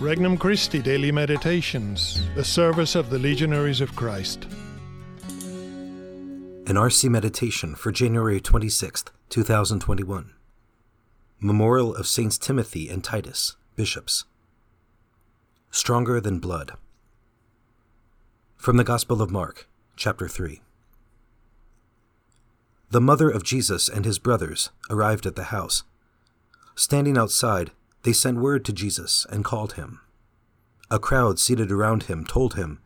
Regnum Christi Daily Meditations, the service of the Legionaries of Christ. An RC Meditation for January 26th, 2021. Memorial of Saints Timothy and Titus, Bishops. Stronger than Blood. From the Gospel of Mark, chapter 3. The mother of Jesus and his brothers arrived at the house. Standing outside, they sent word to Jesus and called him. A crowd seated around him told him,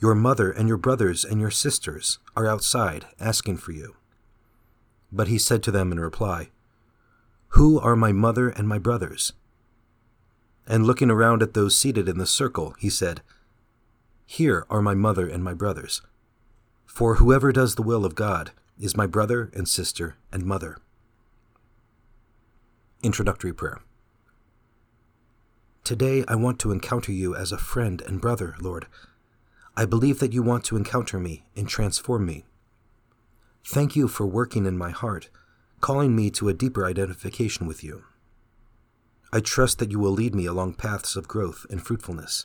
Your mother and your brothers and your sisters are outside asking for you. But he said to them in reply, Who are my mother and my brothers? And looking around at those seated in the circle, he said, Here are my mother and my brothers. For whoever does the will of God is my brother and sister and mother. Introductory Prayer Today I want to encounter you as a friend and brother, Lord. I believe that you want to encounter me and transform me. Thank you for working in my heart, calling me to a deeper identification with you. I trust that you will lead me along paths of growth and fruitfulness.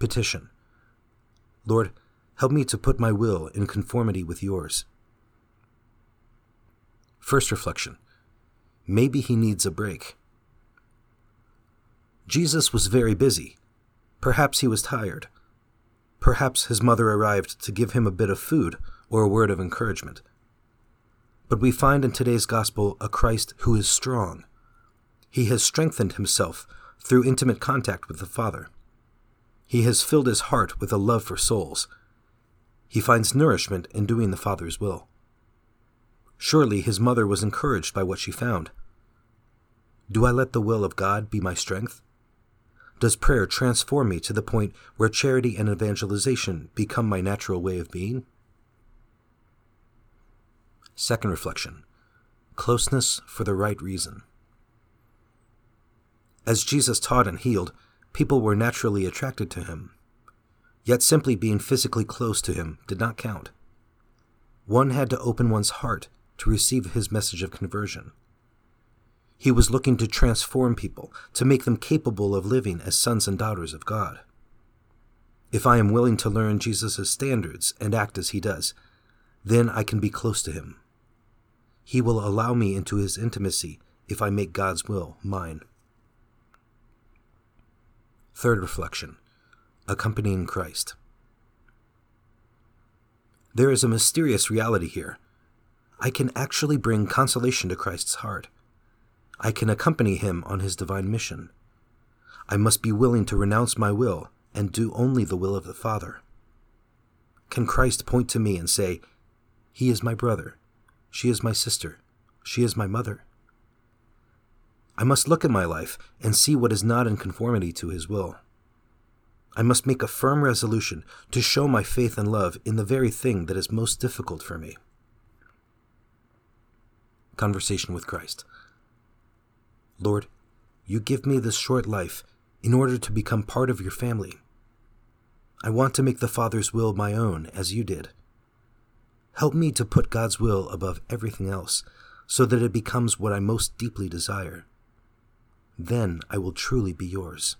Petition Lord, help me to put my will in conformity with yours. First reflection Maybe he needs a break. Jesus was very busy. Perhaps he was tired. Perhaps his mother arrived to give him a bit of food or a word of encouragement. But we find in today's gospel a Christ who is strong. He has strengthened himself through intimate contact with the Father. He has filled his heart with a love for souls. He finds nourishment in doing the Father's will. Surely his mother was encouraged by what she found. Do I let the will of God be my strength? Does prayer transform me to the point where charity and evangelization become my natural way of being? Second reflection Closeness for the right reason. As Jesus taught and healed, people were naturally attracted to him. Yet simply being physically close to him did not count. One had to open one's heart to receive his message of conversion. He was looking to transform people, to make them capable of living as sons and daughters of God. If I am willing to learn Jesus' standards and act as he does, then I can be close to him. He will allow me into his intimacy if I make God's will mine. Third reflection Accompanying Christ. There is a mysterious reality here. I can actually bring consolation to Christ's heart. I can accompany him on his divine mission. I must be willing to renounce my will and do only the will of the Father. Can Christ point to me and say, He is my brother, she is my sister, she is my mother? I must look at my life and see what is not in conformity to His will. I must make a firm resolution to show my faith and love in the very thing that is most difficult for me. Conversation with Christ. Lord, you give me this short life in order to become part of your family. I want to make the Father's will my own, as you did. Help me to put God's will above everything else, so that it becomes what I most deeply desire. Then I will truly be yours.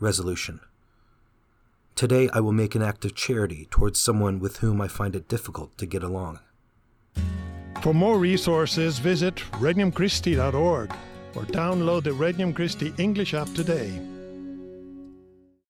Resolution Today I will make an act of charity towards someone with whom I find it difficult to get along. For more resources, visit regnumchristi.org or download the Regnum Christi English app today.